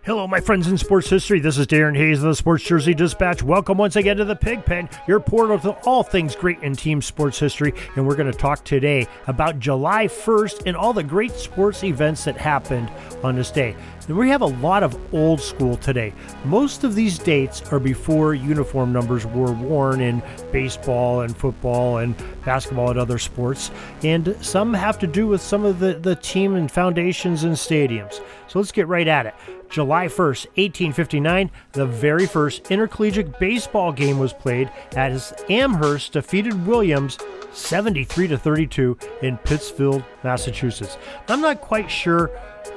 Hello, my friends in sports history. This is Darin Hayes of the Sports Jersey Dispatch. Welcome once again to the Pigpen, your portal to all things great in team sports history. And we're going to talk today about July 1st and all the great sports events that happened on this day. And we have a lot of old school today. Most of these dates are before uniform numbers were worn in baseball and football and basketball and other sports. And some have to do with some of the, the team and foundations and stadiums. So let's get right at it. July 1st, 1859, the very first intercollegiate baseball game was played as Amherst defeated Williams 73 to 32 in Pittsfield, Massachusetts. I'm not quite sure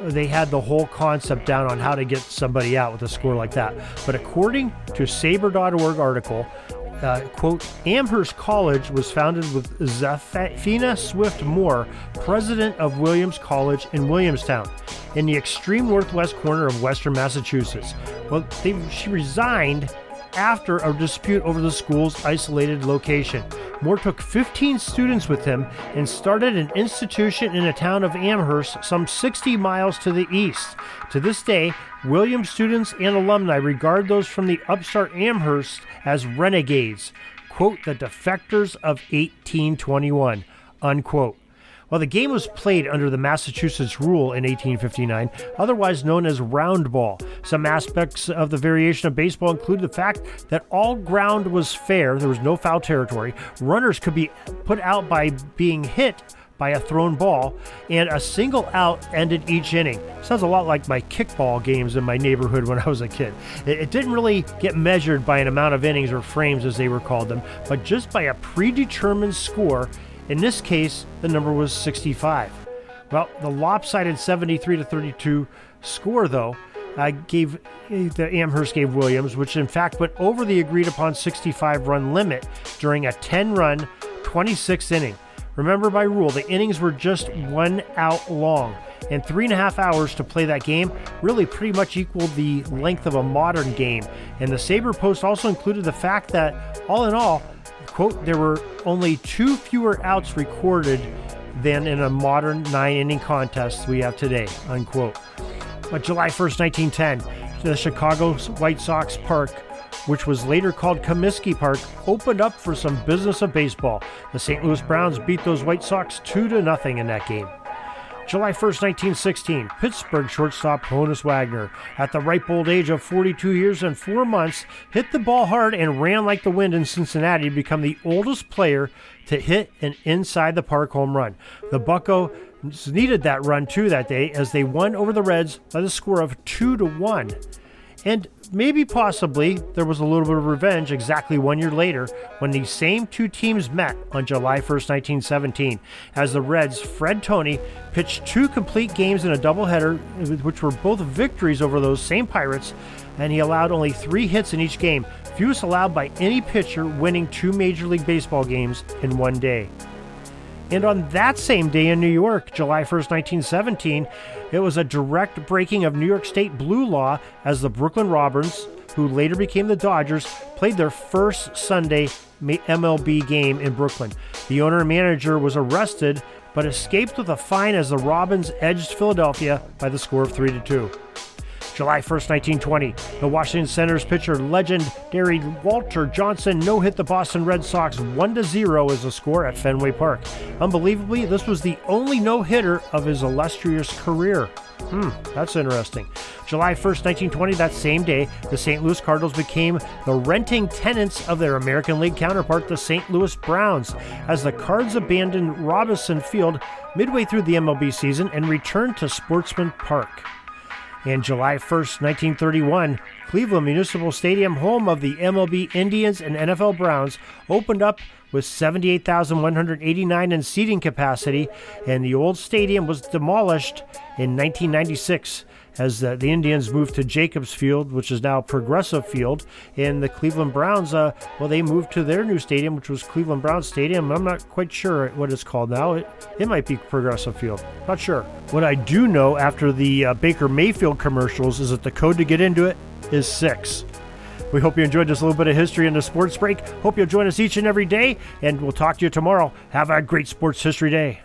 they had the whole concept down on how to get somebody out with a score like that. But according to SABR.org article, uh, quote, Amherst College was founded with Zephaniah Swift Moore, president of Williams College in Williamstown, in the extreme northwest corner of western Massachusetts. Well, they, she resigned after a dispute over the school's isolated location. Moore took 15 students with him and started an institution in the town of Amherst, some 60 miles to the east. To this day, Williams students and alumni regard those from the upstart Amherst as renegades, quote, the defectors of 1821, unquote. While the game was played under the Massachusetts rule in 1859, otherwise known as round ball, some aspects of the variation of baseball included the fact that all ground was fair, there was no foul territory, runners could be put out by being hit by a thrown ball, and a single out ended each inning. Sounds a lot like my kickball games in my neighborhood when I was a kid. It, it, didn't really get measured by an amount of innings or frames as they were called them, but just by a predetermined score in this case, the number was 65. Well, the lopsided 73 to 32 score, though, uh, gave the Amherst gave Williams, which in fact went over the agreed upon 65 run limit during a 10 run, 26th inning. Remember, by rule, the innings were just one out long, and three and a half hours to play that game really pretty much equaled the length of a modern game. And the SABR Post also included the fact that, all in all, quote, there were only two fewer outs recorded than in a modern nine inning contest we have today, unquote. But July 1st, 1910, the Chicago White Sox Park, which was later called Comiskey Park, opened up for some business of baseball. The St. Louis Browns beat those White Sox 2 to nothing in that game. July 1st, 1916, Pittsburgh shortstop Honus Wagner, at the ripe old age of 42 years and 4 months, hit the ball hard and ran like the wind in Cincinnati to become the oldest player to hit an inside the park home run. The Bucco needed that run too that day as they won over the Reds by the score of 2 to 1. And maybe possibly there was a little bit of revenge exactly one year later when these same two teams met on July 1st, 1917, as the Reds' Fred Toney pitched two complete games in a doubleheader, which were both victories over those same Pirates, and he allowed only three hits in each game, fewest allowed by any pitcher winning two Major League Baseball games in one day. And on that same day in New York, July 1st, 1917, it was a direct breaking of New York State blue law as the Brooklyn Robins, who later became the Dodgers, played their first Sunday MLB game in Brooklyn. The owner and manager was arrested but escaped with a fine as the Robins edged Philadelphia by the score of 3 to 2. July 1st, 1920, the Washington Senators pitcher legendary Walter Johnson no hit the Boston Red Sox 1 0 as a score at Fenway Park. Unbelievably, this was the only no hitter of his illustrious career. Hmm, that's interesting. July 1st, 1920, that same day, the St. Louis Cardinals became the renting tenants of their American League counterpart, the St. Louis Browns, as the Cards abandoned Robinson Field midway through the MLB season and returned to Sportsman Park. And July 1st, 1931, Cleveland Municipal Stadium, home of the MLB Indians and NFL Browns, opened up with 78,189 in seating capacity, and the old stadium was demolished in 1996 as uh, the Indians moved to Jacobs Field, which is now Progressive Field, and the Cleveland Browns, uh, well, they moved to their new stadium, which was Cleveland Browns Stadium. I'm not quite sure what it's called now. It, it might be Progressive Field. Not sure. What I do know after the uh, Baker Mayfield commercials is that the code to get into it is six. We hope you enjoyed this little bit of history in the sports break. Hope you'll join us each and every day, and we'll talk to you tomorrow. Have a great sports history day.